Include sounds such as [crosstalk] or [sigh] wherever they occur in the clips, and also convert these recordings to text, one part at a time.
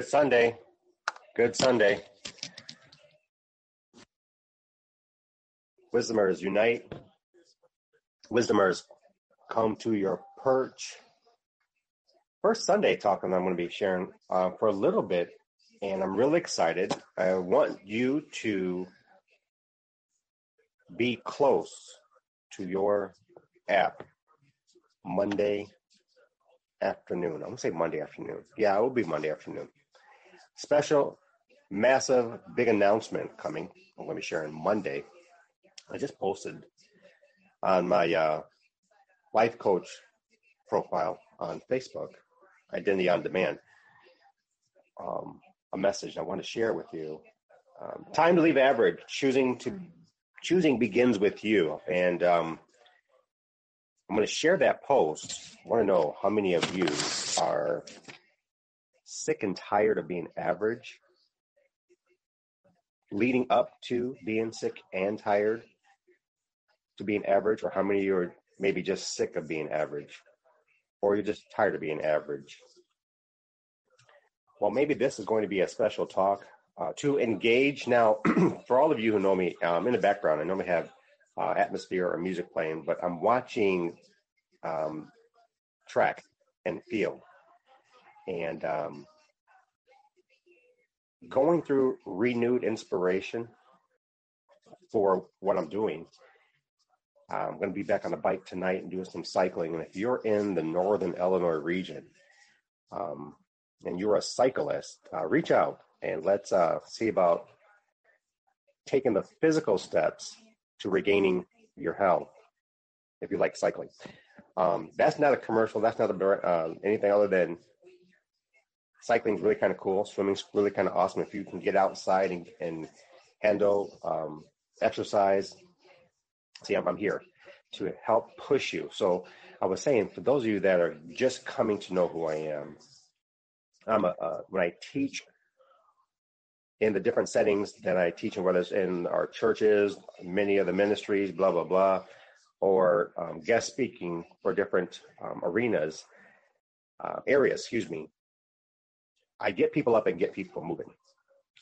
Good Sunday. Good Sunday. Wisdomers unite. Wisdomers come to your perch. First Sunday talk I'm going to be sharing uh, for a little bit, and I'm really excited. I want you to be close to your app Monday afternoon. I'm going to say Monday afternoon. Yeah, it will be Monday afternoon. Special, massive, big announcement coming. I'm going to be sharing Monday. I just posted on my uh, life coach profile on Facebook, Identity on Demand, um, a message I want to share with you. Um, time to leave average. Choosing to choosing begins with you, and um, I'm going to share that post. I want to know how many of you are sick and tired of being average, leading up to being sick and tired to being average, or how many of you are maybe just sick of being average, or you're just tired of being average. Well, maybe this is going to be a special talk uh, to engage. Now, [clears throat] for all of you who know me, um, in the background, I normally have uh, atmosphere or music playing, but I'm watching um, track and field and um, going through renewed inspiration for what I'm doing. I'm going to be back on the bike tonight and doing some cycling. And if you're in the northern Illinois region um, and you're a cyclist, uh, reach out and let's uh, see about taking the physical steps to regaining your health if you like cycling. Um, that's not a commercial. That's not a, uh, anything other than cycling's really kind of cool. Swimming's really kind of awesome if you can get outside and, and handle um, exercise. See, I'm, I'm here to help push you. So I was saying, for those of you that are just coming to know who I am, I'm a, when I teach in the different settings that I teach in, whether it's in our churches, many of the ministries, blah, blah, blah, or um, guest speaking for different um, arenas, uh, areas, excuse me, I get people up and get people moving.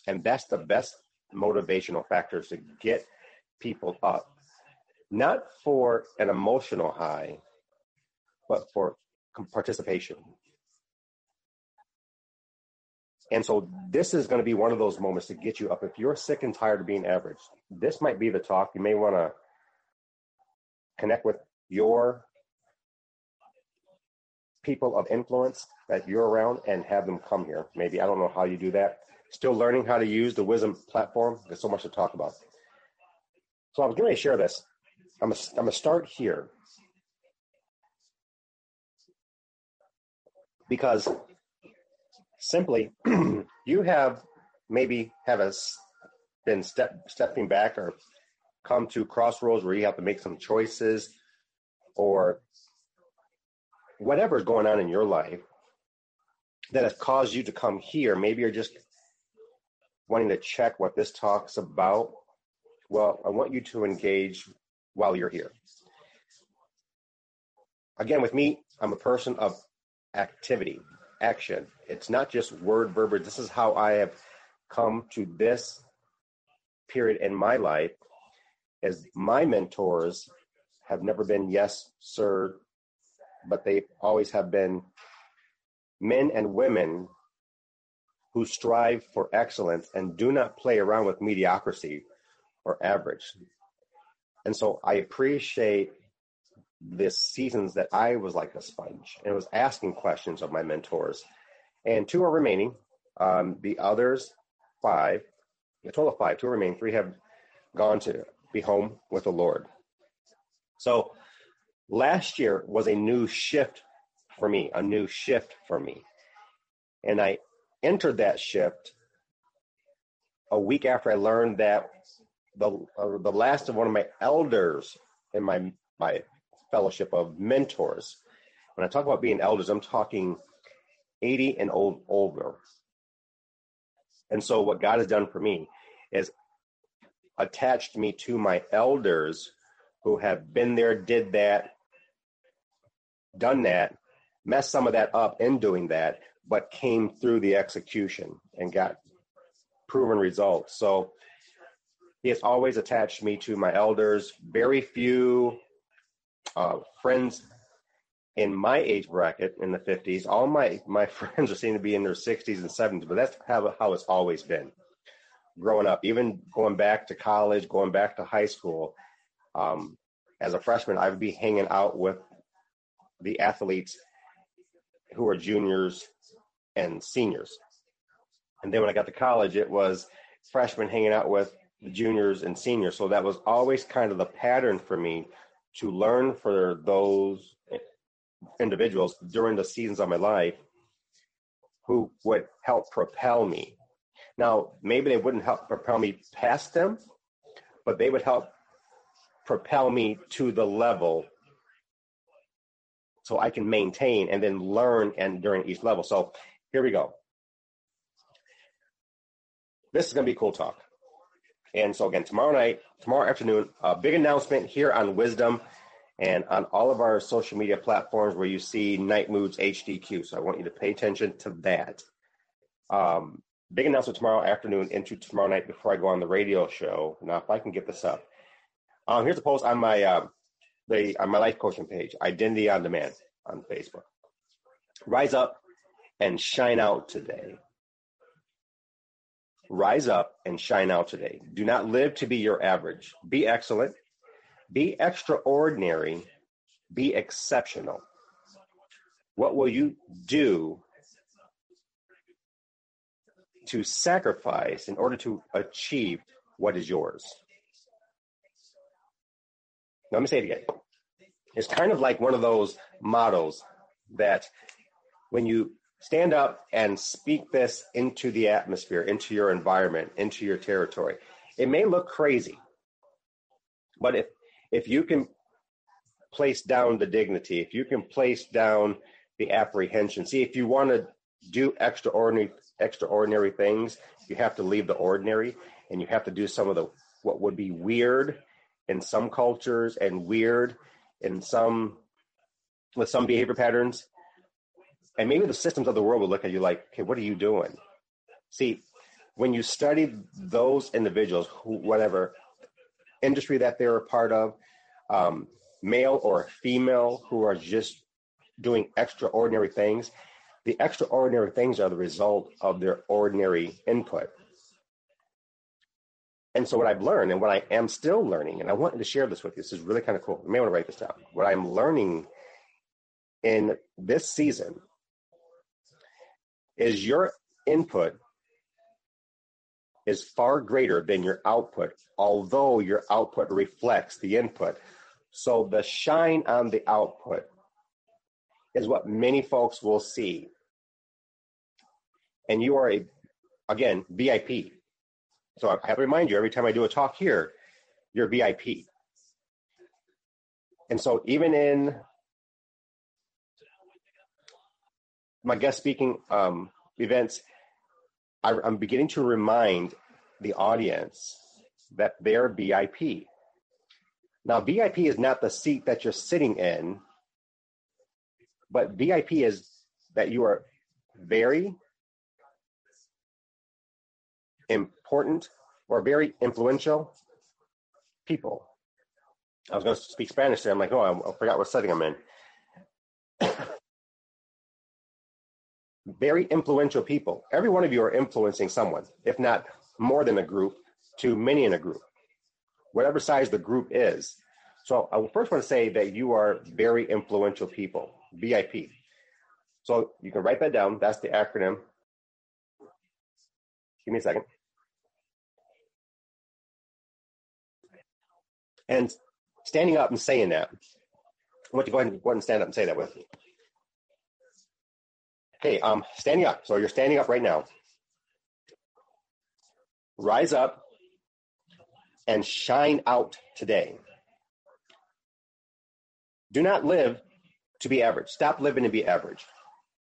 And that's the best motivational factors to get people up, not for an emotional high, but for participation. And so this is going to be one of those moments to get you up. If you're sick and tired of being average, this might be the talk. You may want to connect with your people of influence that you're around and have them come here. Maybe I don't know how you do that. Still learning how to use the Wisdom platform. There's so much to talk about. So I'm going to share this. I'm going I'm to start here because simply [clears throat] you have maybe have a, been step, stepping back or come to crossroads where you have to make some choices or whatever's going on in your life that has caused you to come here, maybe you're just wanting to check what this talks about. Well, I want you to engage while you're here. Again, with me, I'm a person of activity, action. It's not just word verbiage. This is how I have come to this period in my life as my mentors have never been yes, sir, but they always have been men and women who strive for excellence and do not play around with mediocrity or average. And so I appreciate this seasons that I was like a sponge and was asking questions of my mentors. And two are remaining. Um, the others, five, a total of five, two remain, three have gone to be home with the Lord. So last year was a new shift for me, a new shift for me. And I entered that shift a week after I learned that the uh, the last of one of my elders in my my fellowship of mentors. When I talk about being elders, I'm talking 80 and old older. And so what God has done for me is attached me to my elders who have been there, did that, done that, messed some of that up in doing that, but came through the execution and got proven results. So he has always attached me to my elders. Very few uh, friends in my age bracket in the 50s. All my, my [laughs] friends are seem to be in their 60s and 70s, but that's how, how it's always been growing up, even going back to college, going back to high school. Um, as a freshman, I would be hanging out with the athletes who are juniors and seniors. And then when I got to college, it was freshmen hanging out with the juniors and seniors. So that was always kind of the pattern for me to learn for those individuals during the seasons of my life who would help propel me. Now, maybe they wouldn't help propel me past them, but they would help propel me to the level so I can maintain and then learn and during each level. So here we go. This is going to be cool talk. And so again, tomorrow night, tomorrow afternoon, a big announcement here on Wisdom and on all of our social media platforms where you see Night Moods HDQ. So I want you to pay attention to that. Um, big announcement tomorrow afternoon into tomorrow night before I go on the radio show. Now, if I can get this up, um, here's a post on my uh, the on uh, my life coaching page, Identity on Demand on Facebook. Rise up and shine out today. Rise up and shine out today. Do not live to be your average. Be excellent. Be extraordinary. Be exceptional. What will you do to sacrifice in order to achieve what is yours? Let me say it again. It's kind of like one of those models that when you stand up and speak this into the atmosphere, into your environment, into your territory. It may look crazy, but if if you can place down the dignity, if you can place down the apprehension, see if you want to do extraordinary extraordinary things, you have to leave the ordinary and you have to do some of the what would be weird in some cultures and weird in some with some behavior patterns and maybe the systems of the world will look at you like, okay, what are you doing? See, when you study those individuals, who, whatever industry that they're a part of, um, male or female, who are just doing extraordinary things, the extraordinary things are the result of their ordinary input. And so, what I've learned and what I am still learning, and I wanted to share this with you, this is really kind of cool. You may want to write this down. What I'm learning in this season is your input is far greater than your output, although your output reflects the input. So the shine on the output is what many folks will see. And you are a, again, VIP. So I have to remind you every time I do a talk here, you're VIP. And so even in my guest speaking um, events, I, I'm beginning to remind the audience that they're VIP. Now, VIP is not the seat that you're sitting in, but VIP is that you are very important or very influential people. I was going to speak Spanish there. I'm like, oh, I forgot what setting I'm in. [coughs] very influential people. Every one of you are influencing someone, if not more than a group, to many in a group, whatever size the group is. So I first want to say that you are very influential people, VIP. So you can write that down. That's the acronym. Give me a second. And standing up and saying that, I want you to go ahead and, go ahead and stand up and say that with me. Okay, um, standing up. So you're standing up right now. Rise up and shine out today. Do not live to be average. Stop living to be average.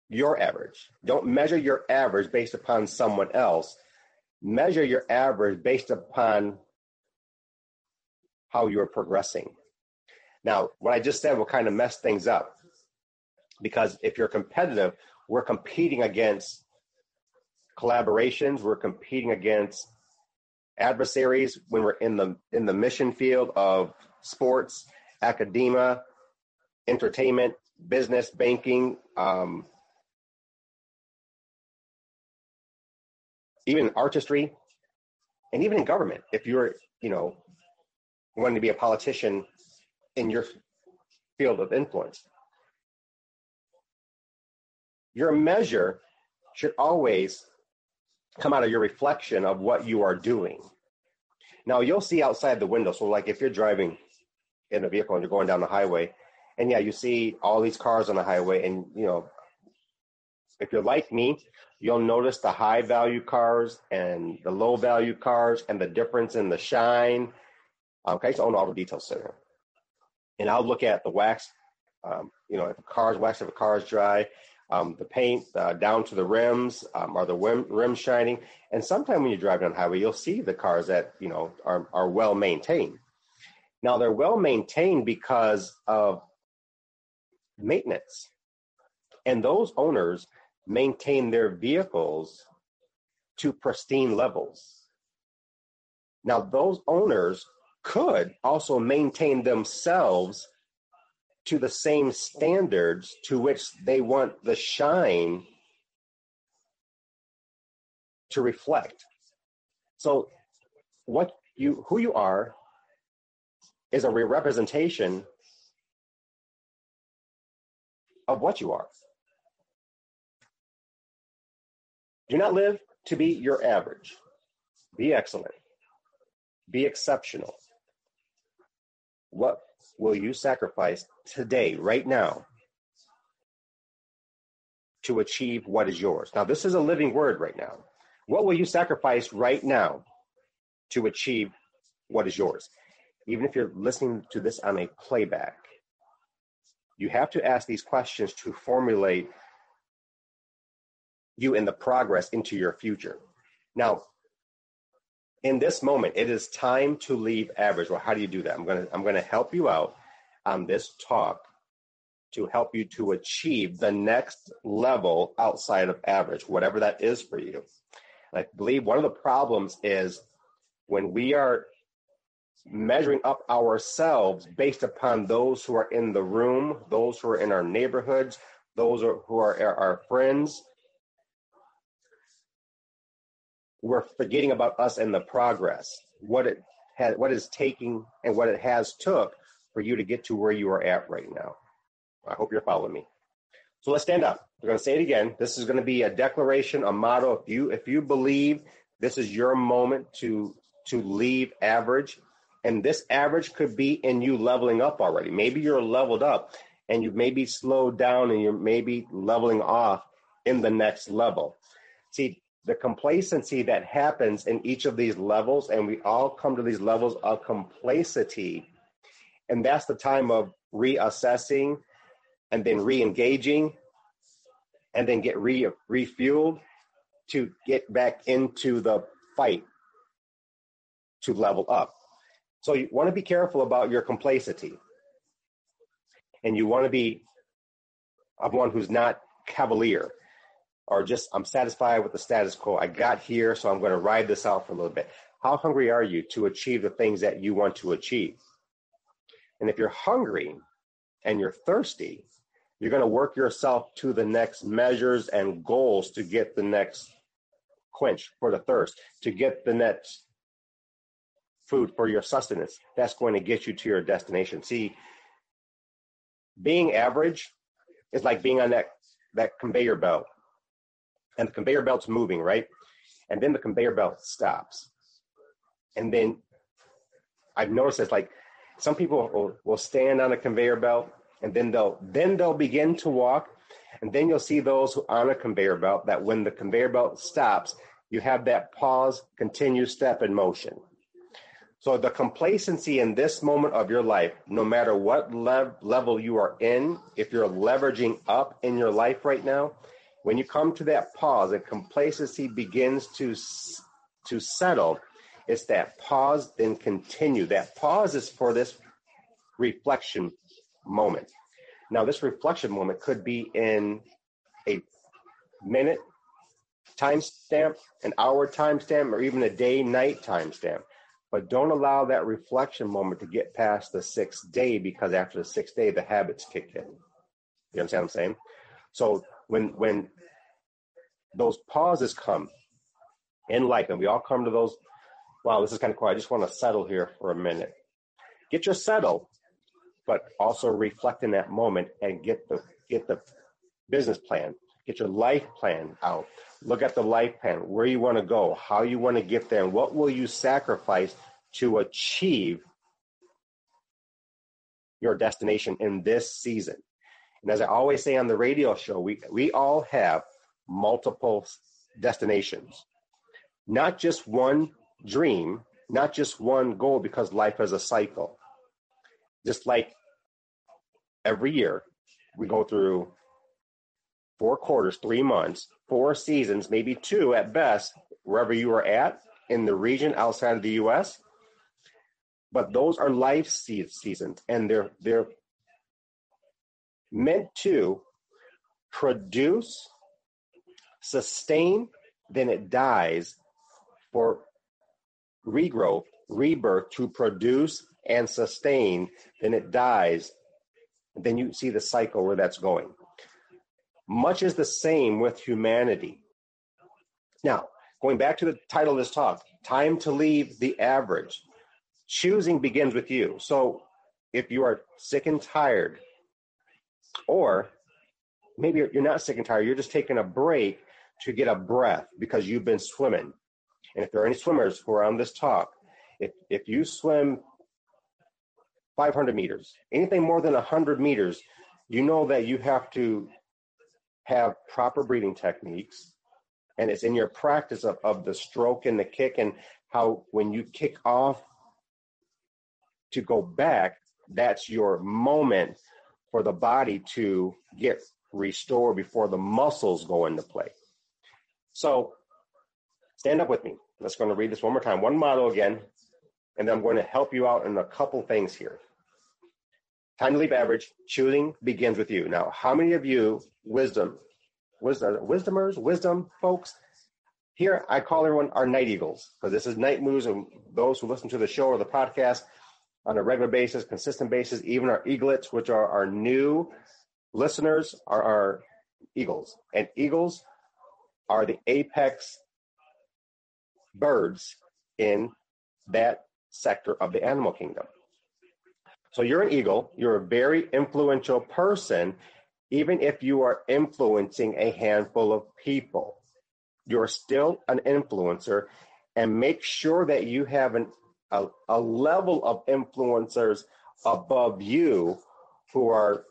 Your average. Don't measure your average based upon someone else. Measure your average based upon how you're progressing. Now, what I just said will kind of mess things up because if you're competitive, we're competing against collaborations, we're competing against adversaries when we're in the in the mission field of sports, academia, entertainment, business, banking, um, even in artistry, and even in government. If you're, you know, wanting to be a politician in your field of influence, your measure should always come out of your reflection of what you are doing. Now you'll see outside the window. So like if you're driving in a vehicle and you're going down the highway, and yeah, you see all these cars on the highway, and you know, if you're like me, you'll notice the high value cars and the low value cars and the difference in the shine. Okay, so own all the details here. And I'll look at the wax, um, you know, if a car's wax, if a car's dry, um, the paint uh, down to the rims, um, are the rim, rims shining? And sometimes when you drive down the highway, you'll see the cars that you know are are well maintained. Now they're well maintained because of maintenance, and those owners maintain their vehicles to pristine levels. Now those owners could also maintain themselves to the same standards to which they want the shine to reflect. So what you who you are is a representation of what you are. Do not live to be your average. Be excellent. Be exceptional. What will you sacrifice today, right now, to achieve what is yours? Now, this is a living word right now. What will you sacrifice right now to achieve what is yours? Even if you're listening to this on a playback, you have to ask these questions to formulate you in the progress into your future. Now, in this moment, it is time to leave average. Well, how do you do that? I'm gonna I'm gonna help you out on this talk to help you to achieve the next level outside of average, whatever that is for you. And I believe one of the problems is when we are measuring up ourselves based upon those who are in the room, those who are in our neighborhoods, those who are our friends, we're forgetting about us and the progress, what it has, what is taking and what it has took for you to get to where you are at right now. I hope you're following me. So let's stand up. We're going to say it again. This is going to be a declaration, a motto. If you if you believe this is your moment to to leave average, and this average could be in you leveling up already. Maybe you're leveled up and you maybe slowed down and you're maybe leveling off in the next level. See, the complacency that happens in each of these levels, and we all come to these levels of complacency. And that's the time of reassessing and then re-engaging and then get re refueled to get back into the fight to level up. So you want to be careful about your complacency. And you want to be of one who's not cavalier or just I'm satisfied with the status quo. I got here, so I'm going to ride this out for a little bit. How hungry are you to achieve the things that you want to achieve? And if you're hungry and you're thirsty, you're going to work yourself to the next measures and goals to get the next quench for the thirst, to get the next food for your sustenance. That's going to get you to your destination. See, being average is like being on that, that conveyor belt and the conveyor belt's moving, right? And then the conveyor belt stops. And then I've noticed it's like some people will, will stand on a conveyor belt and then they'll then they'll begin to walk. And then you'll see those who on a conveyor belt that when the conveyor belt stops, you have that pause, continue, step, in motion. So the complacency in this moment of your life, no matter what lev- level you are in, if you're leveraging up in your life right now, when you come to that pause and complacency begins to to settle, it's that pause, then continue. That pause is for this reflection moment. Now, this reflection moment could be in a minute timestamp, an hour timestamp, or even a day night timestamp. But don't allow that reflection moment to get past the sixth day because after the sixth day, the habits kick in. You understand what I'm saying? So when when those pauses come in life, and we all come to those, wow, this is kind of cool. I just want to settle here for a minute. Get your settle, but also reflect in that moment and get the get the business plan, get your life plan out. Look at the life plan, where you want to go, how you want to get there, and what will you sacrifice to achieve your destination in this season. And as I always say on the radio show, we, we all have multiple destinations, not just one dream, not just one goal, because life is a cycle. Just like every year, we go through four quarters, three months, four seasons, maybe two at best, wherever you are at in the region outside of the US. But those are life seasons, and they're they're meant to produce, sustain, then it dies for regrowth, rebirth to produce and sustain, then it dies. Then you see the cycle where that's going. Much is the same with humanity. Now, going back to the title of this talk, Time to Leave the Average. Choosing begins with you. So if you are sick and tired, or maybe you're not sick and tired, you're just taking a break to get a breath because you've been swimming. And if there are any swimmers who are on this talk, if, if you swim 500 meters, anything more than 100 meters, you know that you have to have proper breathing techniques. And it's in your practice of, of the stroke and the kick and how when you kick off to go back, that's your moment for the body to get restored before the muscles go into play. So stand up with me. Let's going to read this one more time. One model again, and then I'm going to help you out in a couple things here. Time to leave average. Choosing begins with you. Now, how many of you wisdom, wisdom, wisdomers, wisdom folks? Here, I call everyone our night eagles because this is night moves, and those who listen to the show or the podcast on a regular basis, consistent basis, even our eaglets, which are our new listeners, are our eagles, and eagles are the apex birds in that sector of the animal kingdom. So you're an eagle, you're a very influential person, even if you are influencing a handful of people. You're still an influencer, and make sure that you have an, a, a level of influencers above you who are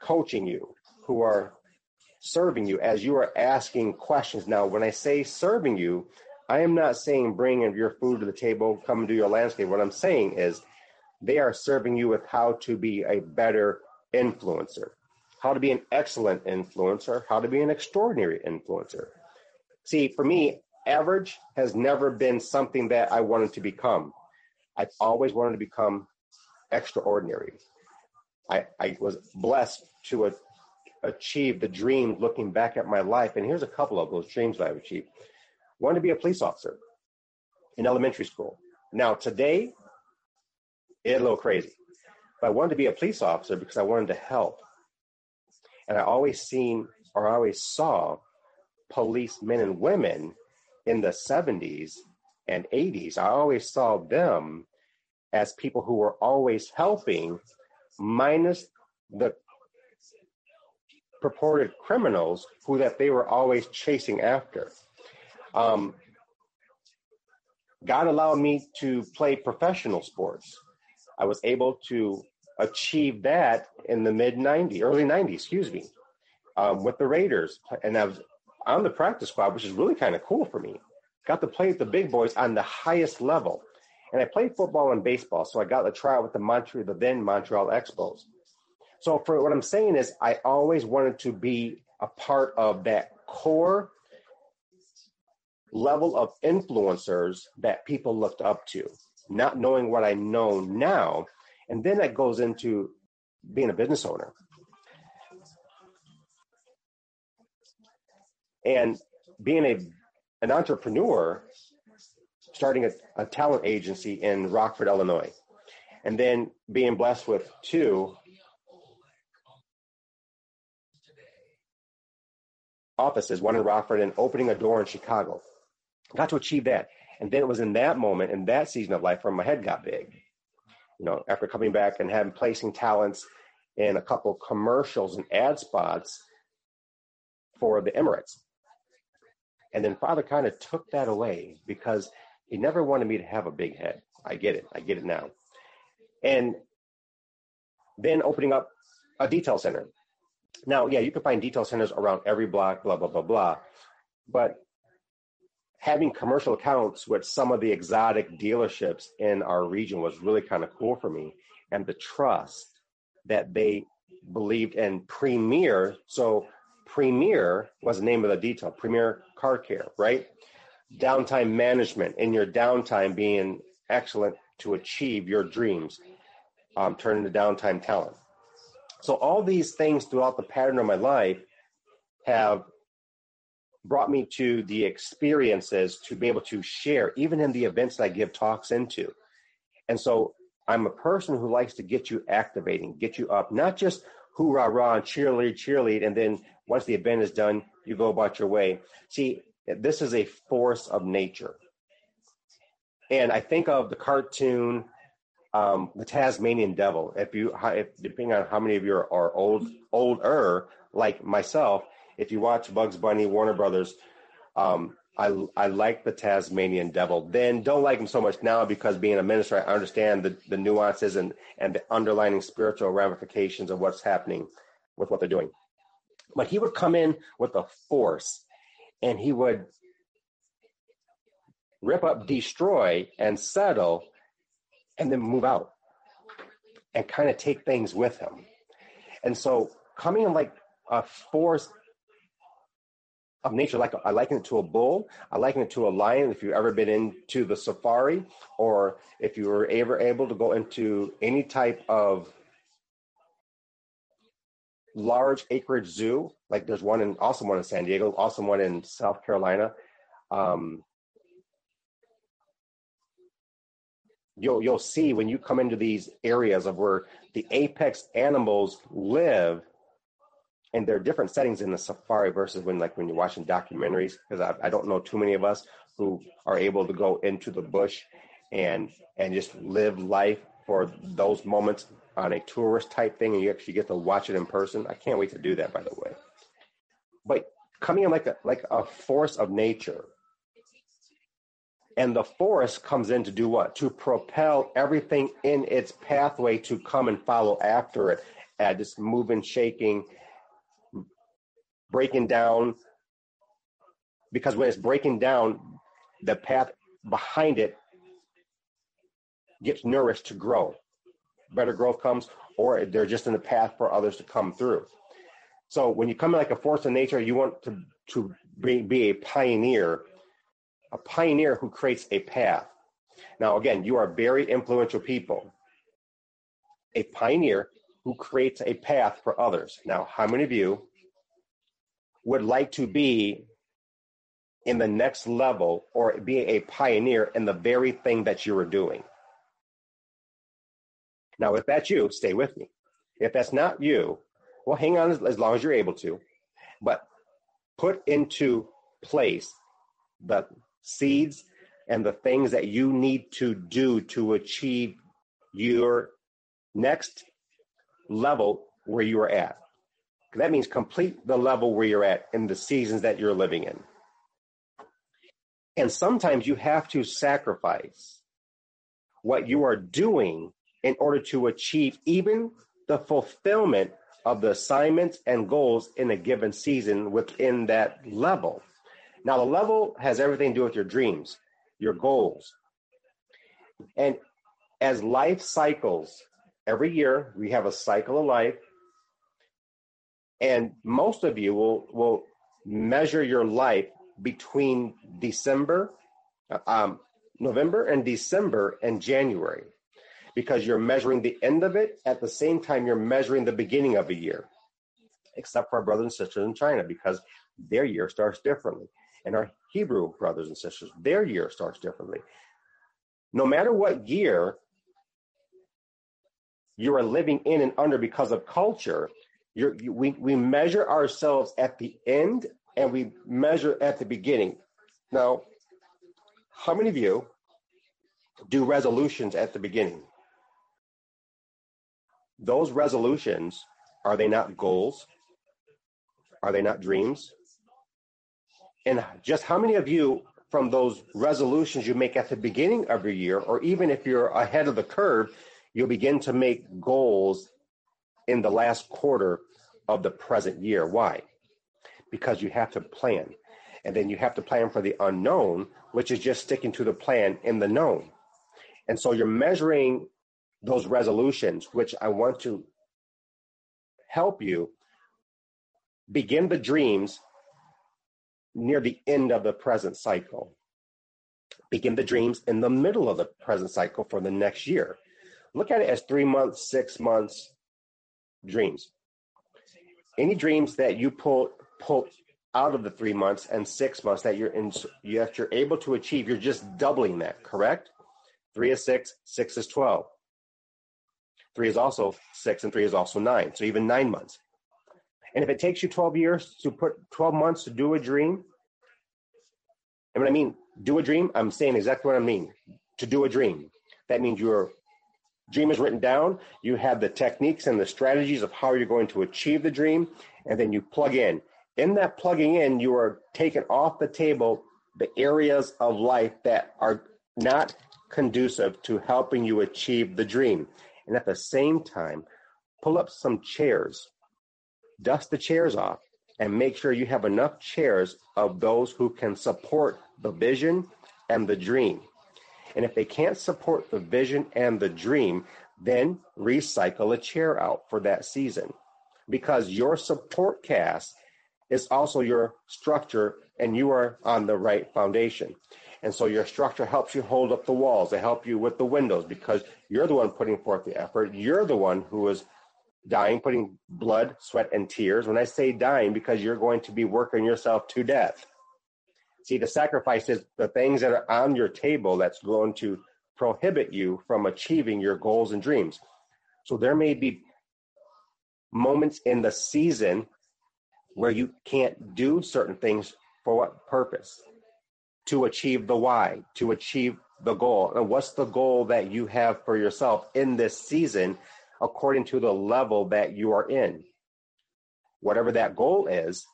coaching you, who are serving you as you are asking questions. Now, when I say serving you, I am not saying bring your food to the table, come and do your landscape. What I'm saying is they are serving you with how to be a better influencer, how to be an excellent influencer, how to be an extraordinary influencer. See, for me, average has never been something that I wanted to become. I've always wanted to become extraordinary. I, I was blessed to a, achieve the dream looking back at my life. And here's a couple of those dreams that I've achieved. Wanted to be a police officer in elementary school. Now, today, it's a little crazy. But I wanted to be a police officer because I wanted to help. And I always seen or I always saw policemen and women in the 70s and 80s. I always saw them as people who were always helping, minus the purported criminals who that they were always chasing after. Um, God allowed me to play professional sports. I was able to achieve that in the mid 90s, early 90s, excuse me, um, with the Raiders. And I was on the practice squad, which is really kind of cool for me. Got to play with the big boys on the highest level. And I played football and baseball, so I got to try out with the Montreal, the then Montreal Expos. So for what I'm saying is, I always wanted to be a part of that core level of influencers that people looked up to not knowing what I know now. And then that goes into being a business owner. And being a an entrepreneur, starting a, a talent agency in Rockford, Illinois, and then being blessed with two offices, one in Rockford and opening a door in Chicago. Got to achieve that. And then it was in that moment, in that season of life, where my head got big. You know, after coming back and having placing talents in a couple commercials and ad spots for the Emirates. And then Father kind of took that away because he never wanted me to have a big head. I get it. I get it now. And then opening up a detail center. Now, yeah, you can find detail centers around every block, blah, blah, blah, blah. But having commercial accounts with some of the exotic dealerships in our region was really kind of cool for me. And the trust that they believed in Premier. So Premier was the name of the detail, Premier Car Care, right? Downtime management in your downtime being excellent to achieve your dreams, um, turn into downtime talent. So all these things throughout the pattern of my life have brought me to the experiences to be able to share, even in the events that I give talks into. And so I'm a person who likes to get you activating, get you up, not just hoorah, rah, and cheerlead, cheerlead, and then once the event is done, you go about your way. See, this is a force of nature. And I think of the cartoon, um, the Tasmanian Devil. If you, if, depending on how many of you are, are old, older, like myself, if you watch Bugs Bunny, Warner Brothers, um, I, I like the Tasmanian devil. Then don't like him so much now because being a minister, I understand the, the nuances and, and the underlining spiritual ramifications of what's happening with what they're doing. But he would come in with a force and he would rip up, destroy, and settle, and then move out and kind of take things with him. And so coming in like a force of nature. Like I liken it to a bull. I liken it to a lion. If you've ever been into the safari, or if you were ever able to go into any type of large acreage zoo, like there's one in also one in San Diego, also one in South Carolina. Um, you'll you'll see when you come into these areas of where the apex animals live and there are different settings in the safari versus when like when you're watching documentaries because I, I, don't know too many of us who are able to go into the bush and and just live life for those moments on a tourist type thing and you actually get to watch it in person. I can't wait to do that by the way. But coming in like a like a force of nature and the force comes in to do what? To propel everything in its pathway to come and follow after it at just moving shaking breaking down because when it's breaking down, the path behind it gets nourished to grow. Better growth comes, or they're just in the path for others to come through. So when you come in like a force of nature, you want to to be, be a pioneer, a pioneer who creates a path. Now, again, you are very influential people. A pioneer who creates a path for others. Now, how many of you would like to be in the next level or be a pioneer in the very thing that you are doing. Now, if that's you, stay with me. If that's not you, well, hang on as, as long as you're able to, but put into place the seeds and the things that you need to do to achieve your next level where you are at. That means complete the level where you're at in the seasons that you're living in. And sometimes you have to sacrifice what you are doing in order to achieve even the fulfillment of the assignments and goals in a given season within that level. Now, the level has everything to do with your dreams, your goals. And as life cycles, every year we have a cycle of life and most of you will, will measure your life between December, um, November and December and January because you're measuring the end of it at the same time you're measuring the beginning of a year. except for our brothers and sisters in China because their year starts differently. And our Hebrew brothers and sisters, their year starts differently. No matter what year you are living in and under because of culture, you, we, we measure ourselves at the end and we measure at the beginning. Now, how many of you do resolutions at the beginning? Those resolutions, are they not goals? Are they not dreams? And just how many of you from those resolutions you make at the beginning of your year, or even if you're ahead of the curve, you'll begin to make goals in the last quarter of the present year. Why? Because you have to plan. And then you have to plan for the unknown, which is just sticking to the plan in the known. And so you're measuring those resolutions, which I want to help you begin the dreams near the end of the present cycle. Begin the dreams in the middle of the present cycle for the next year. Look at it as three months, six months dreams. Any dreams that you pull pull out of the three months and six months that you're in, that you're able to achieve, you're just doubling that, correct? Three is six, six is 12. Three is also six, and three is also nine. So even nine months. And if it takes you 12 years to put 12 months to do a dream, and when I mean do a dream, I'm saying exactly what I mean. To do a dream. That means your dream is written down, you have the techniques and the strategies of how you're going to achieve the dream, and then you plug in. In that plugging in, you are taking off the table the areas of life that are not conducive to helping you achieve the dream. And at the same time, pull up some chairs dust the chairs off and make sure you have enough chairs of those who can support the vision and the dream. And if they can't support the vision and the dream, then recycle a chair out for that season because your support cast is also your structure and you are on the right foundation. And so your structure helps you hold up the walls, they help you with the windows because you're the one putting forth the effort. You're the one who is dying, putting blood, sweat, and tears. When I say dying, because you're going to be working yourself to death. See, the sacrifice is the things that are on your table that's going to prohibit you from achieving your goals and dreams. So there may be moments in the season where you can't do certain things for what purpose? To achieve the why, to achieve the goal. And what's the goal that you have for yourself in this season according to the level that you are in. Whatever that goal is,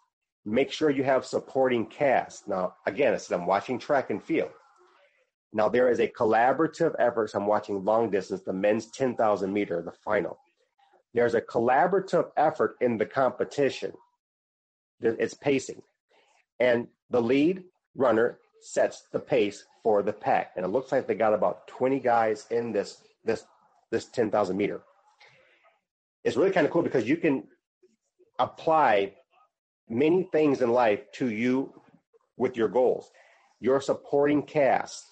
make sure you have supporting cast. Now, again, I said I'm watching track and field. Now, there is a collaborative effort. So I'm watching long distance, the men's 10,000 meter, the final. There's a collaborative effort in the competition. It's pacing. And the lead runner sets the pace for the pack. And it looks like they got about 20 guys in this, this, this 10,000 meter it's really kind of cool because you can apply many things in life to you with your goals. Your supporting cast,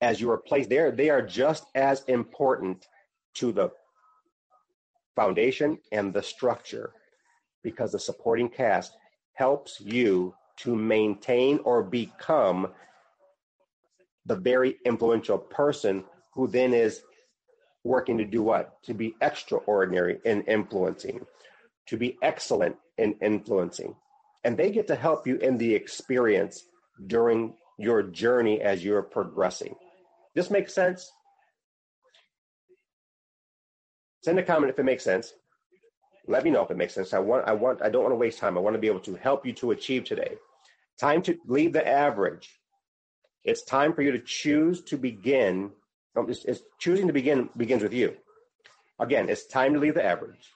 as you are placed there, they are just as important to the foundation and the structure because the supporting cast helps you to maintain or become the very influential person who then is working to do what? To be extraordinary in influencing, to be excellent in influencing. And they get to help you in the experience during your journey as you're progressing. This makes sense? Send a comment if it makes sense. Let me know if it makes sense. I want, I want, I don't want to waste time. I want to be able to help you to achieve today. Time to leave the average. It's time for you to choose to begin it's, it's choosing to begin begins with you. Again, it's time to leave the average.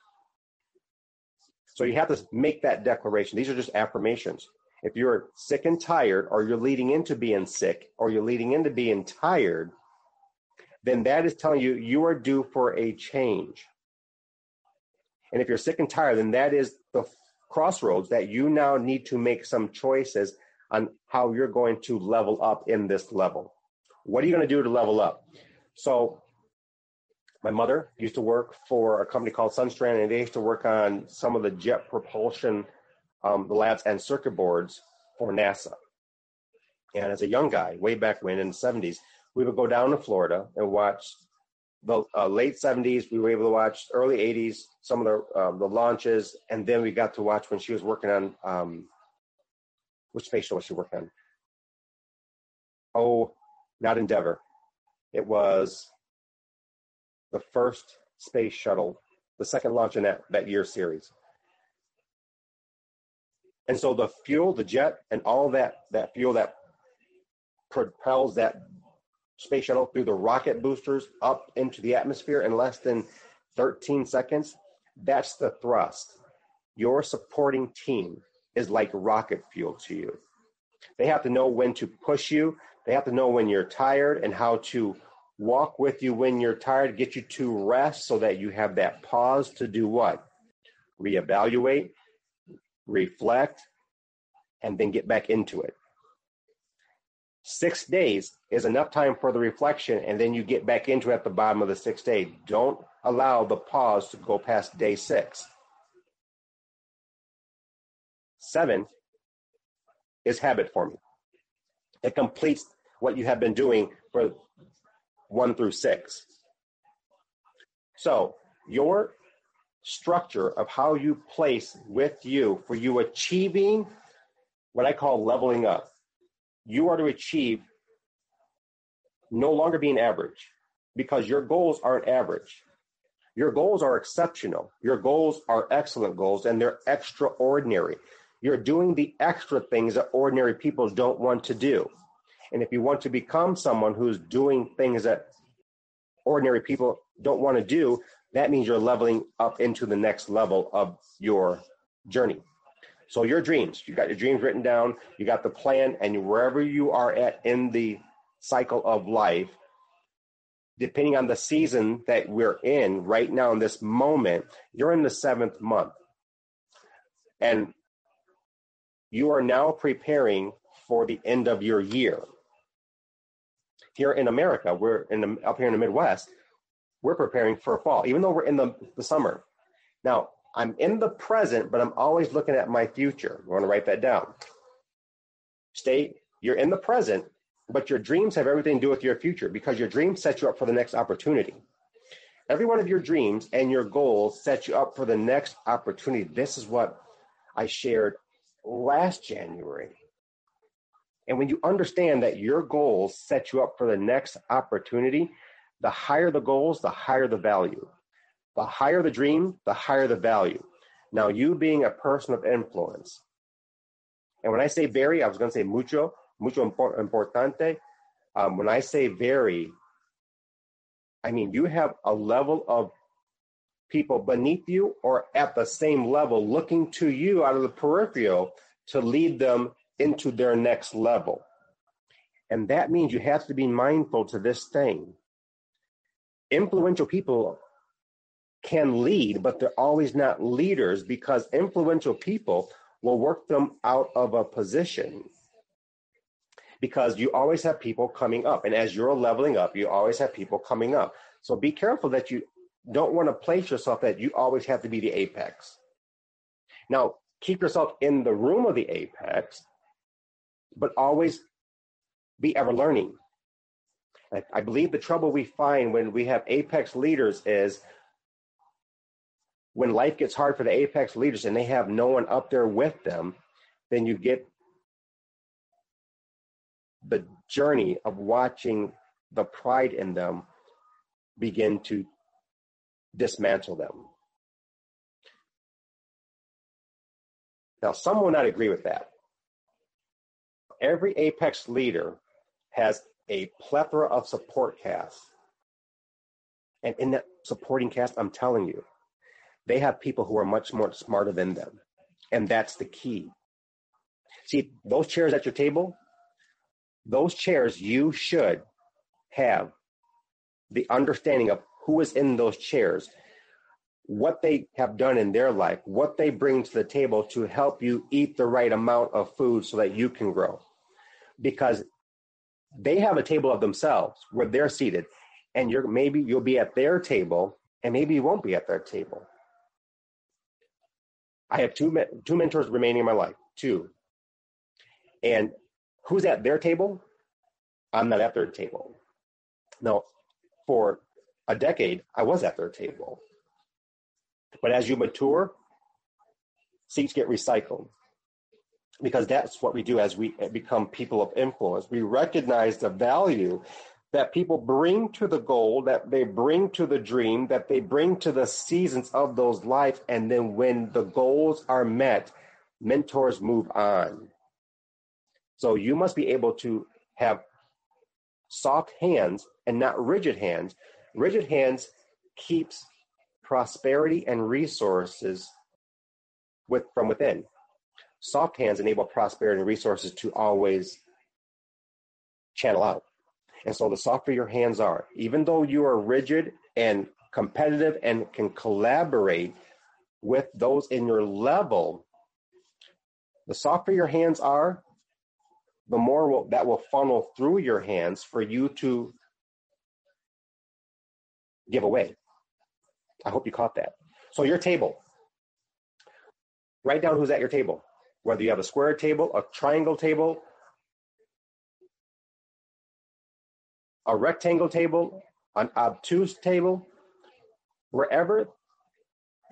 So you have to make that declaration. These are just affirmations. If you're sick and tired, or you're leading into being sick, or you're leading into being tired, then that is telling you you are due for a change. And if you're sick and tired, then that is the crossroads that you now need to make some choices on how you're going to level up in this level. What are you going to do to level up? So my mother used to work for a company called Sundstrand, and they used to work on some of the jet propulsion um, labs and circuit boards for NASA. And as a young guy, way back when in the 70s, we would go down to Florida and watch the uh, late 70s. We were able to watch early 80s, some of the uh, the launches, and then we got to watch when she was working on um, which space shuttle was she working on? Oh, not Endeavour. It was the first space shuttle, the second launch in that, that year series. And so the fuel, the jet, and all that that fuel that propels that space shuttle through the rocket boosters up into the atmosphere in less than 13 seconds, that's the thrust. Your supporting team is like rocket fuel to you. They have to know when to push you. They have to know when you're tired and how to walk with you when you're tired, get you to rest so that you have that pause to do what? Reevaluate, reflect, and then get back into it. Six days is enough time for the reflection, and then you get back into it at the bottom of the sixth day. Don't allow the pause to go past day six. Seven is habit forming. It completes what you have been doing for one through six. So, your structure of how you place with you for you achieving what I call leveling up. You are to achieve no longer being average because your goals aren't average. Your goals are exceptional. Your goals are excellent goals and they're extraordinary. You're doing the extra things that ordinary people don't want to do. And if you want to become someone who's doing things that ordinary people don't want to do, that means you're leveling up into the next level of your journey. So your dreams, you got your dreams written down, you got the plan, and wherever you are at in the cycle of life, depending on the season that we're in right now in this moment, you're in the seventh month. And you are now preparing for the end of your year. Here in America, we're in the, up here in the Midwest, we're preparing for fall, even though we're in the, the summer. Now, I'm in the present, but I'm always looking at my future. You want to write that down. Stay, you're in the present, but your dreams have everything to do with your future because your dreams set you up for the next opportunity. Every one of your dreams and your goals set you up for the next opportunity. This is what I shared last January. And when you understand that your goals set you up for the next opportunity, the higher the goals, the higher the value. The higher the dream, the higher the value. Now, you being a person of influence, and when I say very, I was going to say mucho, mucho importante. Um, when I say very, I mean you have a level of people beneath you or at the same level looking to you out of the peripheral to lead them into their next level. And that means you have to be mindful to this thing. Influential people can lead, but they're always not leaders because influential people will work them out of a position. Because you always have people coming up. And as you're leveling up, you always have people coming up. So be careful that you don't want to place yourself that you always have to be the apex. Now, keep yourself in the room of the apex, but always be ever learning. I, I believe the trouble we find when we have apex leaders is when life gets hard for the apex leaders and they have no one up there with them, then you get the journey of watching the pride in them begin to dismantle them. Now, some will not agree with that. Every apex leader has a plethora of support casts. And in that supporting cast, I'm telling you, they have people who are much more smarter than them. And that's the key. See, those chairs at your table, those chairs, you should have the understanding of who is in those chairs, what they have done in their life, what they bring to the table to help you eat the right amount of food so that you can grow. Because they have a table of themselves where they're seated and you're maybe you'll be at their table and maybe you won't be at their table. I have two two mentors remaining in my life, two. And who's at their table? I'm not at their table. Now, for a decade, I was at their table. But as you mature, seats get recycled because that's what we do as we become people of influence. We recognize the value that people bring to the goal, that they bring to the dream, that they bring to the seasons of those life. And then when the goals are met, mentors move on. So you must be able to have soft hands and not rigid hands. Rigid hands keeps prosperity and resources with from within. Soft hands enable prosperity and resources to always channel out. And so the softer your hands are, even though you are rigid and competitive and can collaborate with those in your level, the softer your hands are, the more will, that will funnel through your hands for you to give away. I hope you caught that. So your table. Write down who's at your table. Whether you have a square table, a triangle table, a rectangle table, an obtuse table, wherever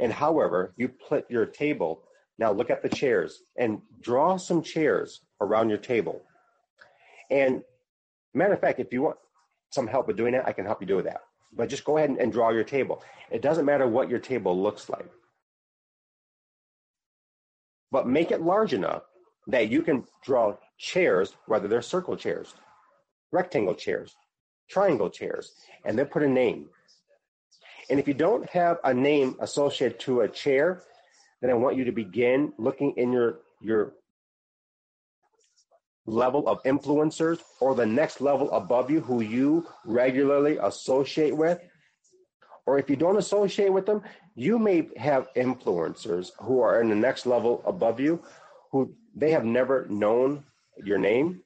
and however you put your table. Now look at the chairs and draw some chairs around your table. And matter of fact, if you want some help with doing that, I can help you do that. But just go ahead and, and draw your table. It doesn't matter what your table looks like. But make it large enough that you can draw chairs, whether they're circle chairs, rectangle chairs, triangle chairs, and then put a name. And if you don't have a name associated to a chair, then I want you to begin looking in your, your level of influencers or the next level above you who you regularly associate with. Or if you don't associate with them, you may have influencers who are in the next level above you who they have never known your name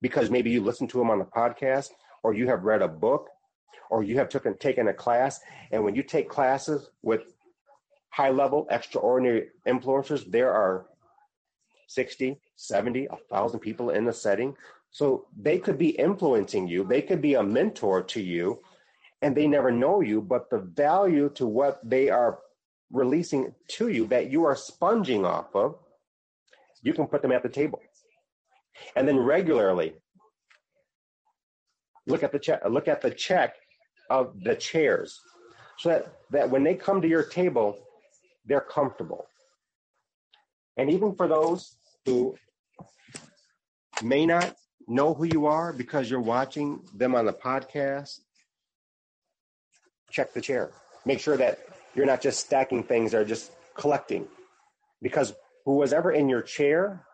because maybe you listen to them on a podcast or you have read a book or you have taken taken a class and when you take classes with high level extraordinary influencers there are 60 70 1000 people in the setting. So they could be influencing you. They could be a mentor to you and they never know you but the value to what they are releasing to you that you are sponging off of you can put them at the table. And then regularly look at the check look at the check of the chairs so that, that when they come to your table they're comfortable. And even for those who may not know who you are because you're watching them on the podcast check the chair make sure that you're not just stacking things or just collecting because who was ever in your chair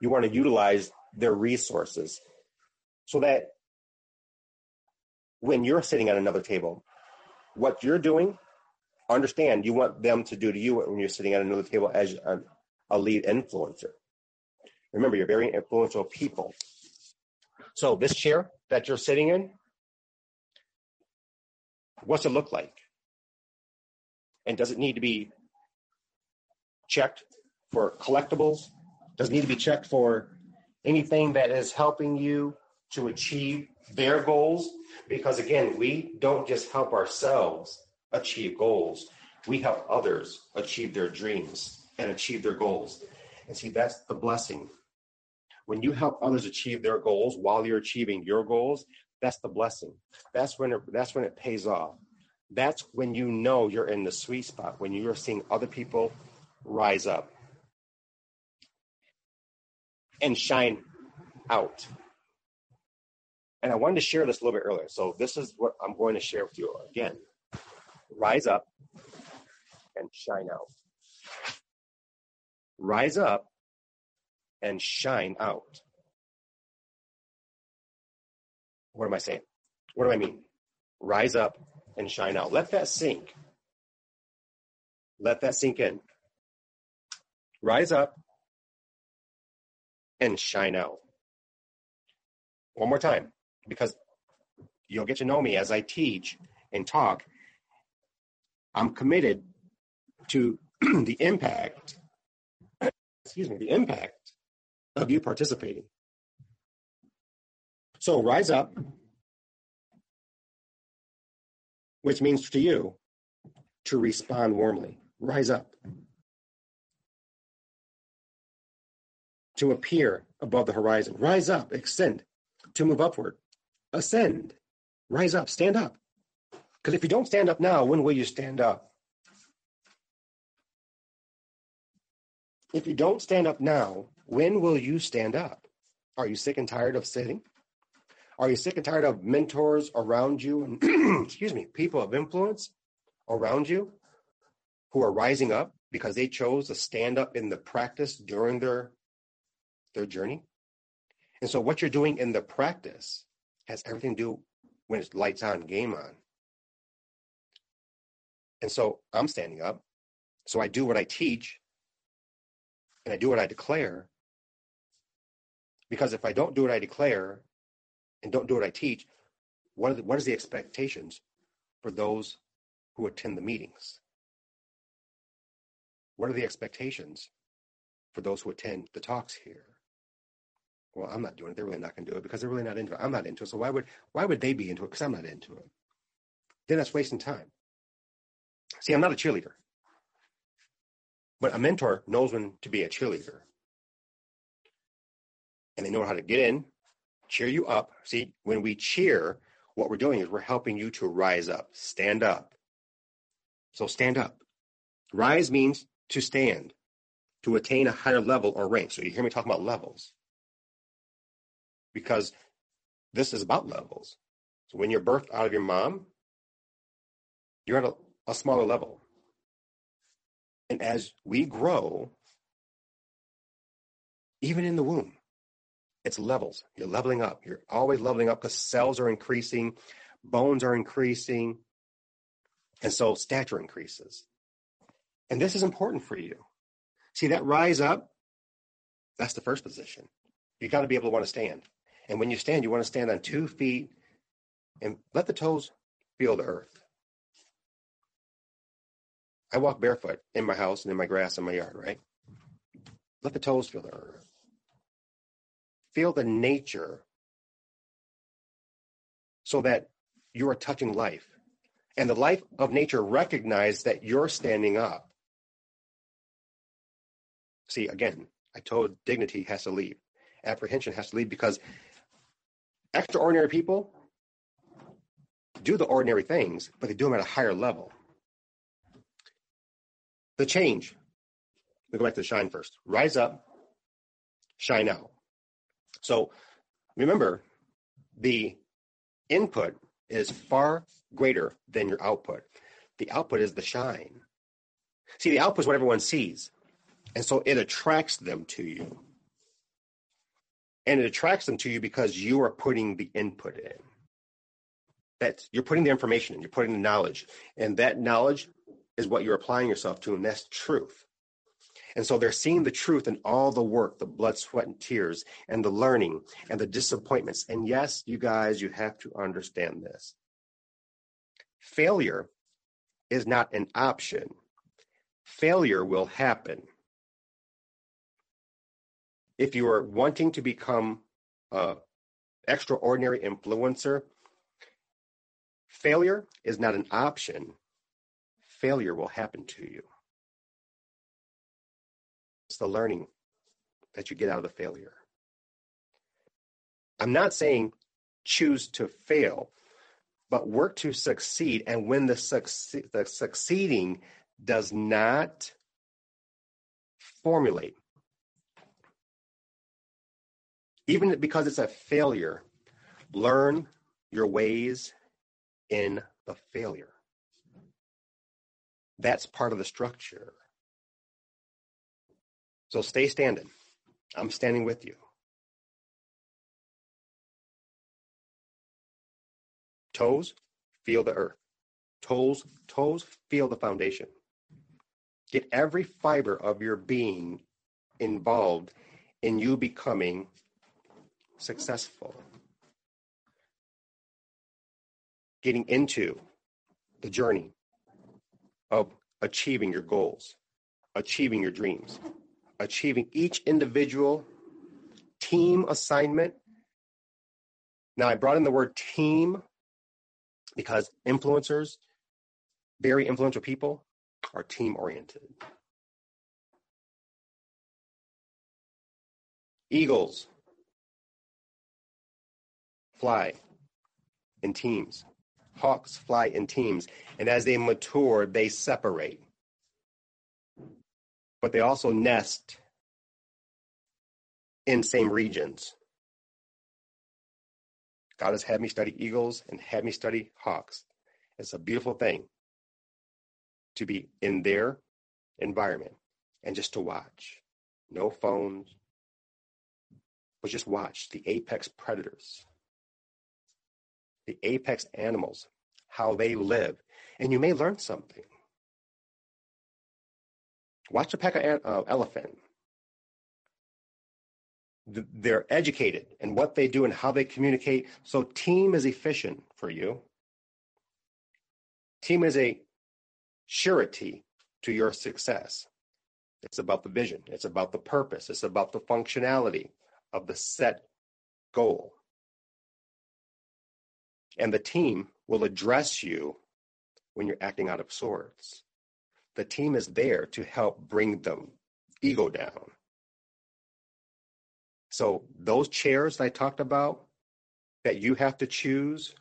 you want to utilize their resources so that when you're sitting at another table, what you're doing, understand you want them to do to you when you're sitting at another table as a, a lead influencer. Remember, you're very influential people. So this chair that you're sitting in, what's it look like? And does it need to be checked for collectibles? Does it need to be checked for anything that is helping you to achieve their goals? Because again, we don't just help ourselves achieve goals, we help others achieve their dreams and achieve their goals. And see, that's the blessing. When you help others achieve their goals while you're achieving your goals, that's the blessing. That's when it, that's when it pays off. That's when you know you're in the sweet spot, when you're seeing other people rise up and shine out. And I wanted to share this a little bit earlier. So this is what I'm going to share with you again. Rise up and shine out. Rise up and shine out. What am I saying? What do I mean? Rise up and shine out. Let that sink. Let that sink in. Rise up and shine out. One more time because you'll get to know me as I teach and talk. I'm committed to [clears throat] the impact, [clears throat] excuse me, the impact of you participating. So rise up, which means to you to respond warmly. Rise up. To appear above the horizon. Rise up, extend, to move upward. Ascend. Rise up, stand up. Because if you don't stand up now, when will you stand up? If you don't stand up now, when will you stand up? Are you sick and tired of sitting? Are you sick and tired of mentors around you and [clears throat] excuse me, people of influence around you who are rising up because they chose to stand up in the practice during their their journey? And so what you're doing in the practice has everything to do when it's lights on, game on. And so I'm standing up. So I do what I teach and I do what I declare. Because if I don't do what I declare, and don't do what I teach, what are the, what is the expectations for those who attend the meetings? What are the expectations for those who attend the talks here? Well, I'm not doing it. They're really not going to do it because they're really not into it. I'm not into it. So why would why would they be into it? Because I'm not into it. Then that's wasting time. See, I'm not a cheerleader, but a mentor knows when to be a cheerleader, and they know how to get in, cheer you up. See, when we cheer, what we're doing is we're helping you to rise up, stand up. So stand up. Rise means to stand, to attain a higher level or rank. So you hear me talking about levels. Because this is about levels. So when you're birthed out of your mom, you're at a, a smaller level. And as we grow, even in the womb, it's levels. You're leveling up. You're always leveling up because cells are increasing, bones are increasing, and so stature increases. And this is important for you. See that rise up? That's the first position. You got to be able to want to stand. And when you stand, you want to stand on two feet and let the toes feel the earth. I walk barefoot in my house and in my grass in my yard, right? Let the toes feel the earth feel the nature so that you are touching life. And the life of nature recognize that you're standing up. See, again, I told dignity has to leave. Apprehension has to leave because extraordinary people do the ordinary things, but they do them at a higher level. The change. We go back to the shine first. Rise up, shine out. So remember, the input is far greater than your output. The output is the shine. See, the output is what everyone sees. And so it attracts them to you. And it attracts them to you because you are putting the input in. That you're putting the information in, you're putting the knowledge. And that knowledge is what you're applying yourself to, and that's truth. And so they're seeing the truth in all the work, the blood, sweat, and tears, and the learning and the disappointments. And yes, you guys, you have to understand this. Failure is not an option, failure will happen. If you are wanting to become an extraordinary influencer, failure is not an option. Failure will happen to you. It's the learning that you get out of the failure. I'm not saying choose to fail, but work to succeed. And when the, the succeeding does not formulate, even because it's a failure, learn your ways in the failure. That's part of the structure. So stay standing. I'm standing with you. Toes, feel the earth. Toes, toes, feel the foundation. Get every fiber of your being involved in you becoming successful. getting into the journey of achieving your goals, achieving your dreams, achieving each individual team assignment. Now, I brought in the word team because influencers, very influential people, are team oriented. Eagles fly in teams. Hawks fly in teams. And as they mature, they separate. But they also nest in same regions. God has had me study eagles and had me study hawks. It's a beautiful thing to be in their environment and just to watch. No phones, but just watch the apex predators, the apex animals, how they live. And you may learn something. Watch a pack of uh, elephant they're educated in what they do and how they communicate. So team is efficient for you. Team is a surety to your success. It's about the vision. It's about the purpose. It's about the functionality of the set goal. And the team will address you when you're acting out of sorts. The team is there to help bring the ego down so those chairs I talked about that you have to choose,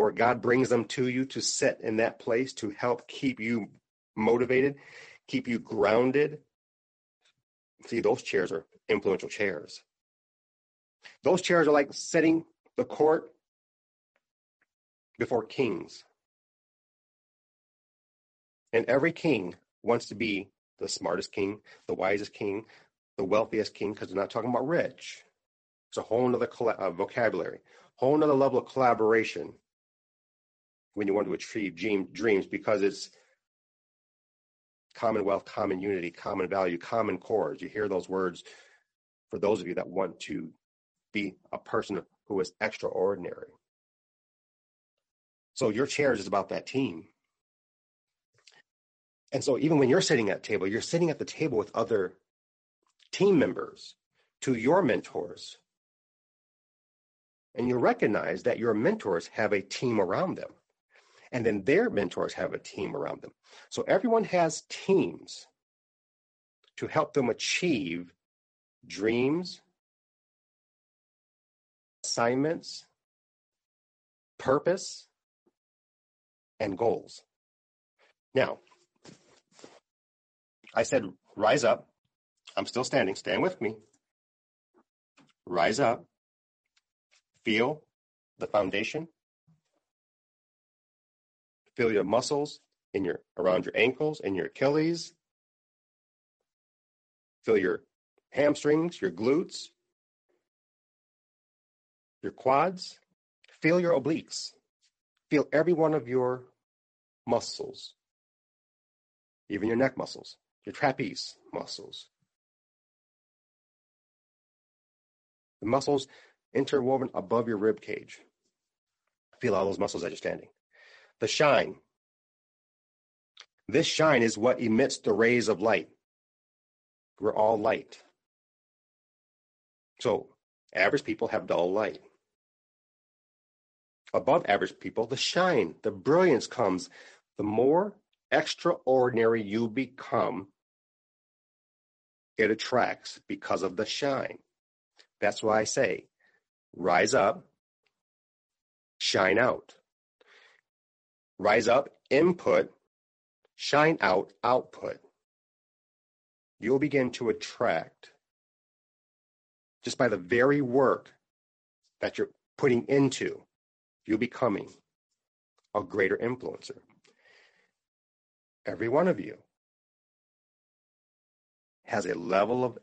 or God brings them to you to sit in that place to help keep you motivated, keep you grounded. See, those chairs are influential chairs. Those chairs are like setting the court before kings. And every king wants to be the smartest king, the wisest king, the wealthiest king because they're not talking about rich. It's a whole other uh, vocabulary, whole other level of collaboration when you want to achieve dreams because it's commonwealth, common unity, common value, common cores. You hear those words for those of you that want to be a person who is extraordinary. So your chairs is about that team. And so even when you're sitting at table, you're sitting at the table with other team members, to your mentors. And you recognize that your mentors have a team around them. And then their mentors have a team around them. So everyone has teams to help them achieve dreams, assignments, purpose, and goals. Now, I said, rise up, I'm still standing. Stand with me. Rise up. Feel the foundation. Feel your muscles in your around your ankles and your Achilles. Feel your hamstrings, your glutes, your quads. Feel your obliques. Feel every one of your muscles, even your neck muscles, your trapeze muscles, The muscles interwoven above your rib cage. Feel all those muscles as you're standing. The shine. This shine is what emits the rays of light. We're all light. So, average people have dull light. Above average people, the shine, the brilliance comes. The more extraordinary you become, it attracts because of the shine. That's why I say, rise up, shine out. Rise up, input, shine out, output. You'll begin to attract just by the very work that you're putting into, you're becoming a greater influencer. Every one of you has a level of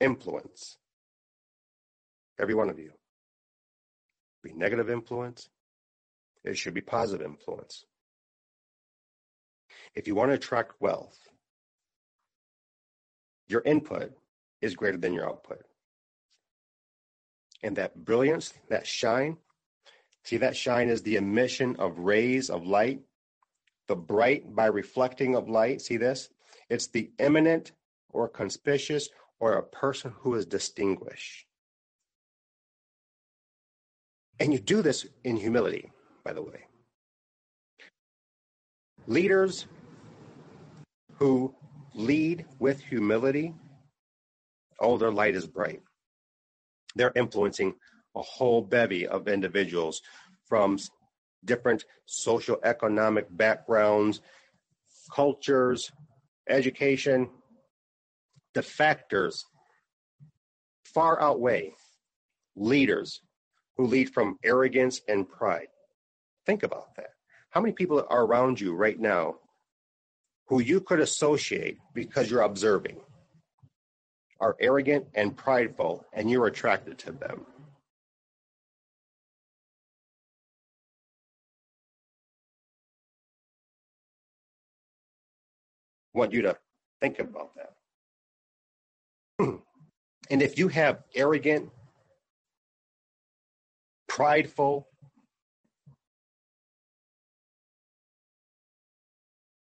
influence Every one of you. Be negative influence. It should be positive influence. If you want to attract wealth, your input is greater than your output. And that brilliance, that shine, See, that shine is the emission of rays of light, the bright by reflecting of light. See this? It's the eminent or conspicuous or a person who is distinguished. And you do this in humility, by the way. Leaders who lead with humility, oh, their light is bright. They're influencing a whole bevy of individuals from different social economic backgrounds, cultures, education. The factors far outweigh leaders who lead from arrogance and pride. Think about that. How many people are around you right now who you could associate because you're observing are arrogant and prideful and you're attracted to them? Want you to think about that. [clears throat] and if you have arrogant, prideful,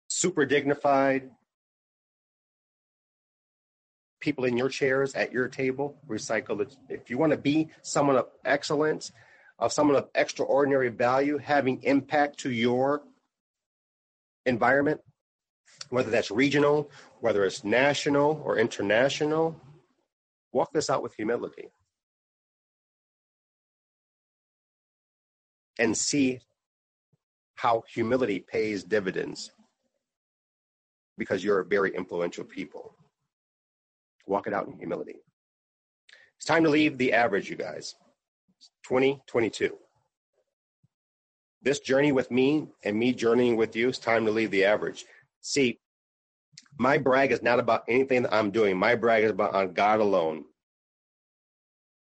super dignified people in your chairs at your table, recycle it. If you want to be someone of excellence, of someone of extraordinary value, having impact to your environment, whether that's regional, whether it's national or international, walk this out with humility. And see how humility pays dividends because you're a very influential people. Walk it out in humility. It's time to leave the average, you guys. 2022. This journey with me and me journeying with you, it's time to leave the average. See, my brag is not about anything that I'm doing. My brag is about on God alone.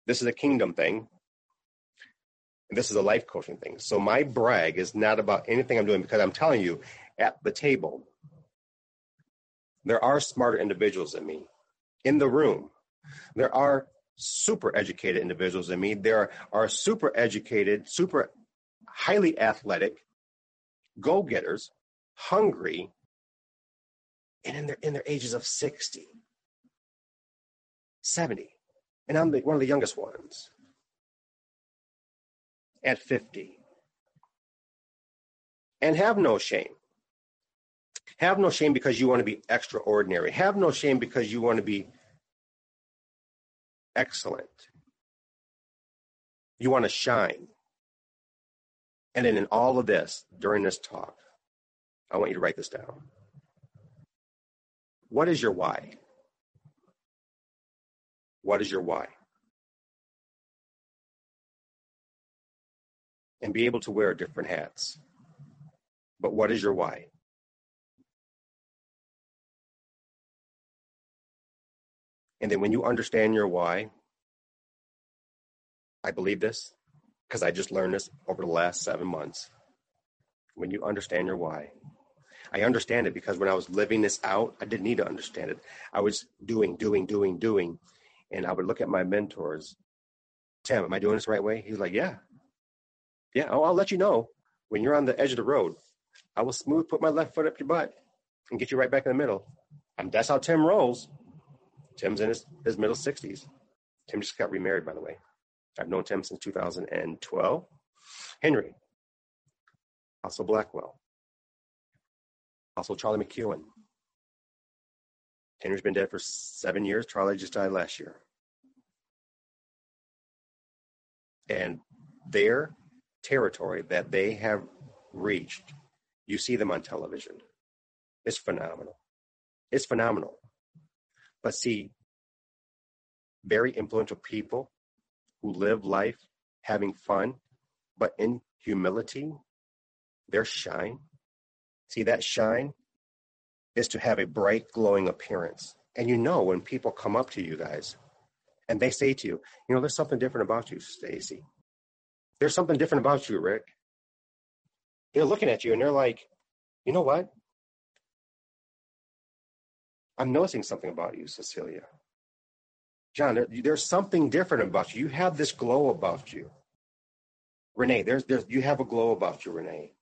This is a kingdom thing. And this is a life coaching thing. So my brag is not about anything I'm doing because I'm telling you, at the table, there are smarter individuals than me. In the room, there are super educated individuals than me. There are super educated, super highly athletic, go getters, hungry, and in their in their ages of 60 70 and i'm the, one of the youngest ones at 50 and have no shame. Have no shame because you want to be extraordinary. Have no shame because you want to be excellent. You want to shine. And then in all of this during this talk i want you to write this down what is your why? What is your why? And be able to wear different hats. But what is your why? And then when you understand your why, I believe this because I just learned this over the last seven months. When you understand your why, I understand it because when I was living this out, I didn't need to understand it. I was doing, doing, doing, doing. And I would look at my mentors. Tim, am I doing this the right way? He's like, Yeah. Yeah. Oh, I'll let you know when you're on the edge of the road. I will smooth put my left foot up your butt and get you right back in the middle. And that's how Tim rolls. Tim's in his, his middle 60s. Tim just got remarried, by the way. I've known Tim since 2012. Henry, also Blackwell. Also, Charlie McEwen. Henry's been dead for seven years. Charlie just died last year. And their territory that they have reached, you see them on television. It's phenomenal. It's phenomenal. But see, very influential people who live life having fun, but in humility, their shine See, that shine is to have a bright, glowing appearance. And you know when people come up to you guys and they say to you, you know, there's something different about you, Stacy. There's something different about you, Rick. They're looking at you and they're like, you know what? I'm noticing something about you, Cecilia. John, there, there's something different about you. You have this glow about you. Renee, there's there's you have a glow about you, Renee.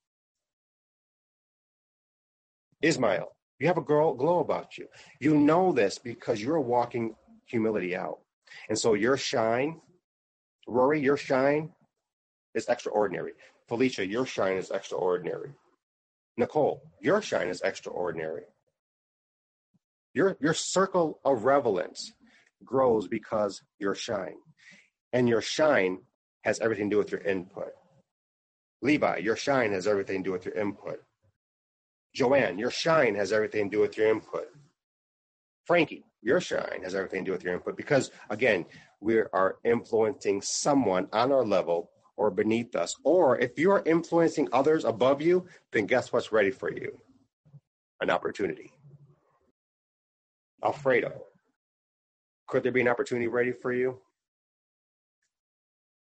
Ismail, you have a girl glow about you. You know this because you're walking humility out. And so your shine, Rory, your shine is extraordinary. Felicia, your shine is extraordinary. Nicole, your shine is extraordinary. Your your circle of relevance grows because your shine. And your shine has everything to do with your input. Levi, your shine has everything to do with your input. Joanne, your shine has everything to do with your input. Frankie, your shine has everything to do with your input because, again, we are influencing someone on our level or beneath us. Or if you are influencing others above you, then guess what's ready for you? An opportunity. Alfredo, could there be an opportunity ready for you?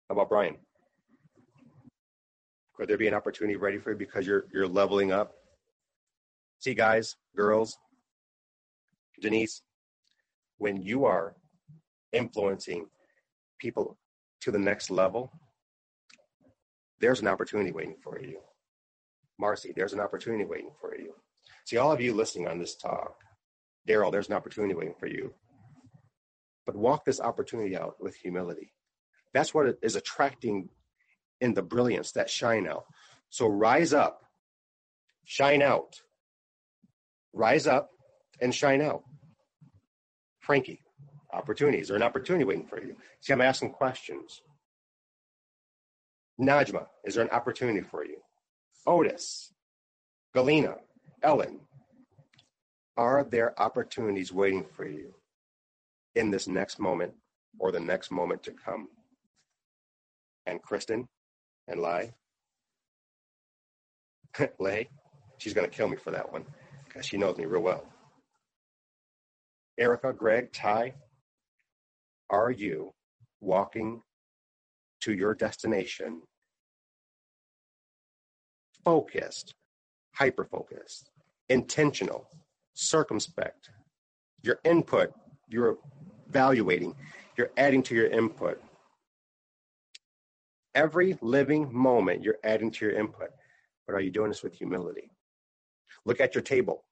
How about Brian? Could there be an opportunity ready for you because you're you're leveling up? See, guys, girls, Denise, when you are influencing people to the next level, there's an opportunity waiting for you. Marcy, there's an opportunity waiting for you. See, all of you listening on this talk, Daryl, there's an opportunity waiting for you. But walk this opportunity out with humility. That's what is attracting in the brilliance that shine out. So rise up, shine out, rise up and shine out. Frankie, opportunities or an opportunity waiting for you. See, I'm asking questions. Najma, is there an opportunity for you? Otis, Galena, Ellen, are there opportunities waiting for you in this next moment or the next moment to come? And Kristen and Lai, [laughs] Lay, she's going to kill me for that one she knows me real well. Erica, Greg, Ty, are you walking to your destination focused, hyper focused, intentional, circumspect? Your input, you're evaluating, you're adding to your input. Every living moment, you're adding to your input. But are you doing this with humility? Look at your table.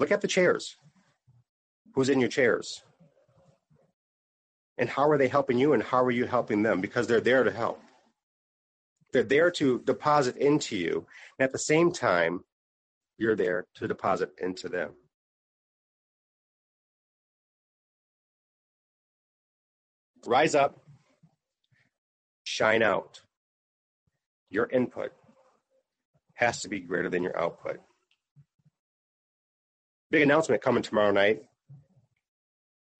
Look at the chairs. Who's in your chairs? And how are they helping you and how are you helping them? Because they're there to help. They're there to deposit into you. And at the same time, you're there to deposit into them. Rise up, shine out. Your input has to be greater than your output. Big announcement coming tomorrow night.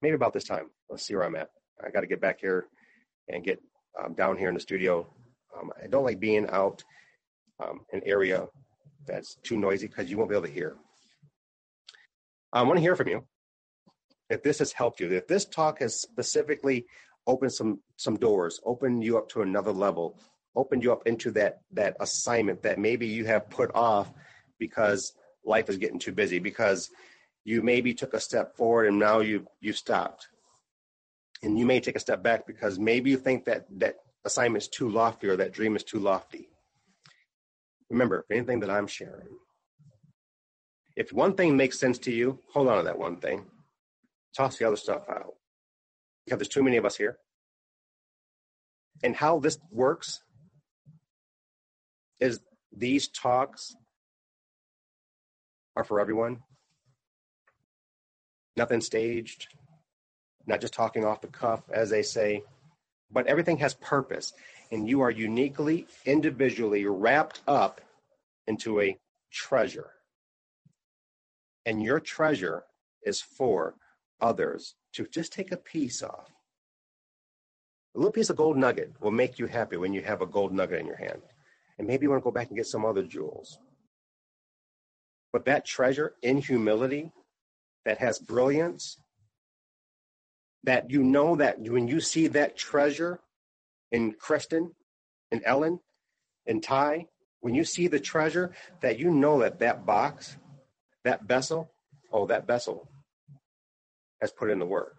Maybe about this time. Let's see where I'm at. I got to get back here and get um, down here in the studio. Um, I don't like being out um, an area that's too noisy because you won't be able to hear. I want to hear from you. If this has helped you, if this talk has specifically opened some some doors, opened you up to another level, opened you up into that that assignment that maybe you have put off because life is getting too busy because you maybe took a step forward and now you you stopped. And you may take a step back because maybe you think that that assignment is too lofty or that dream is too lofty. Remember anything that i'm sharing if one thing makes sense to you hold on to that one thing. Toss the other stuff out. Because there's too many of us here. And how this works is these talks are for everyone. Nothing staged, not just talking off the cuff, as they say, but everything has purpose. And you are uniquely, individually wrapped up into a treasure. And your treasure is for others to just take a piece off. A little piece of gold nugget will make you happy when you have a gold nugget in your hand. And maybe you want to go back and get some other jewels. But that treasure in humility that has brilliance, that you know that when you see that treasure in Kristen and Ellen and Ty, when you see the treasure, that you know that that box, that vessel, oh, that vessel has put in the work.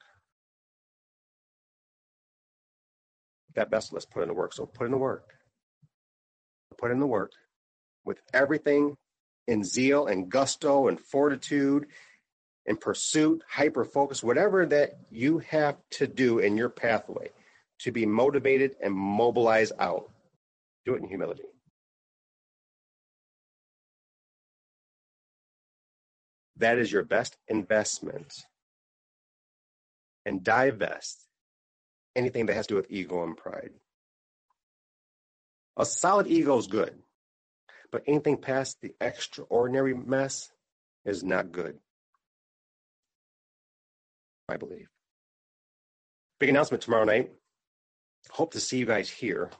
That vessel has put in the work. So put in the work. put in the work with everything in zeal and gusto and fortitude and pursuit, hyper focus, whatever that you have to do in your pathway to be motivated and mobilize out. Do it in humility. That is your best investment. And divest anything that has to do with ego and pride. A solid ego is good, but anything past the extraordinary mess is not good. I believe. Big announcement tomorrow night. Hope to see you guys here.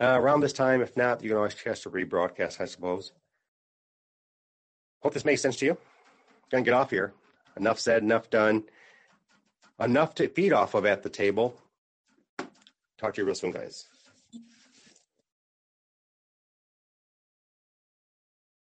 Uh, around this time, if not, you can always catch the rebroadcast, I suppose. Hope this makes sense to you. Gonna get off here. Enough said, enough done. Enough to feed off of at the table. Talk to you real soon, guys.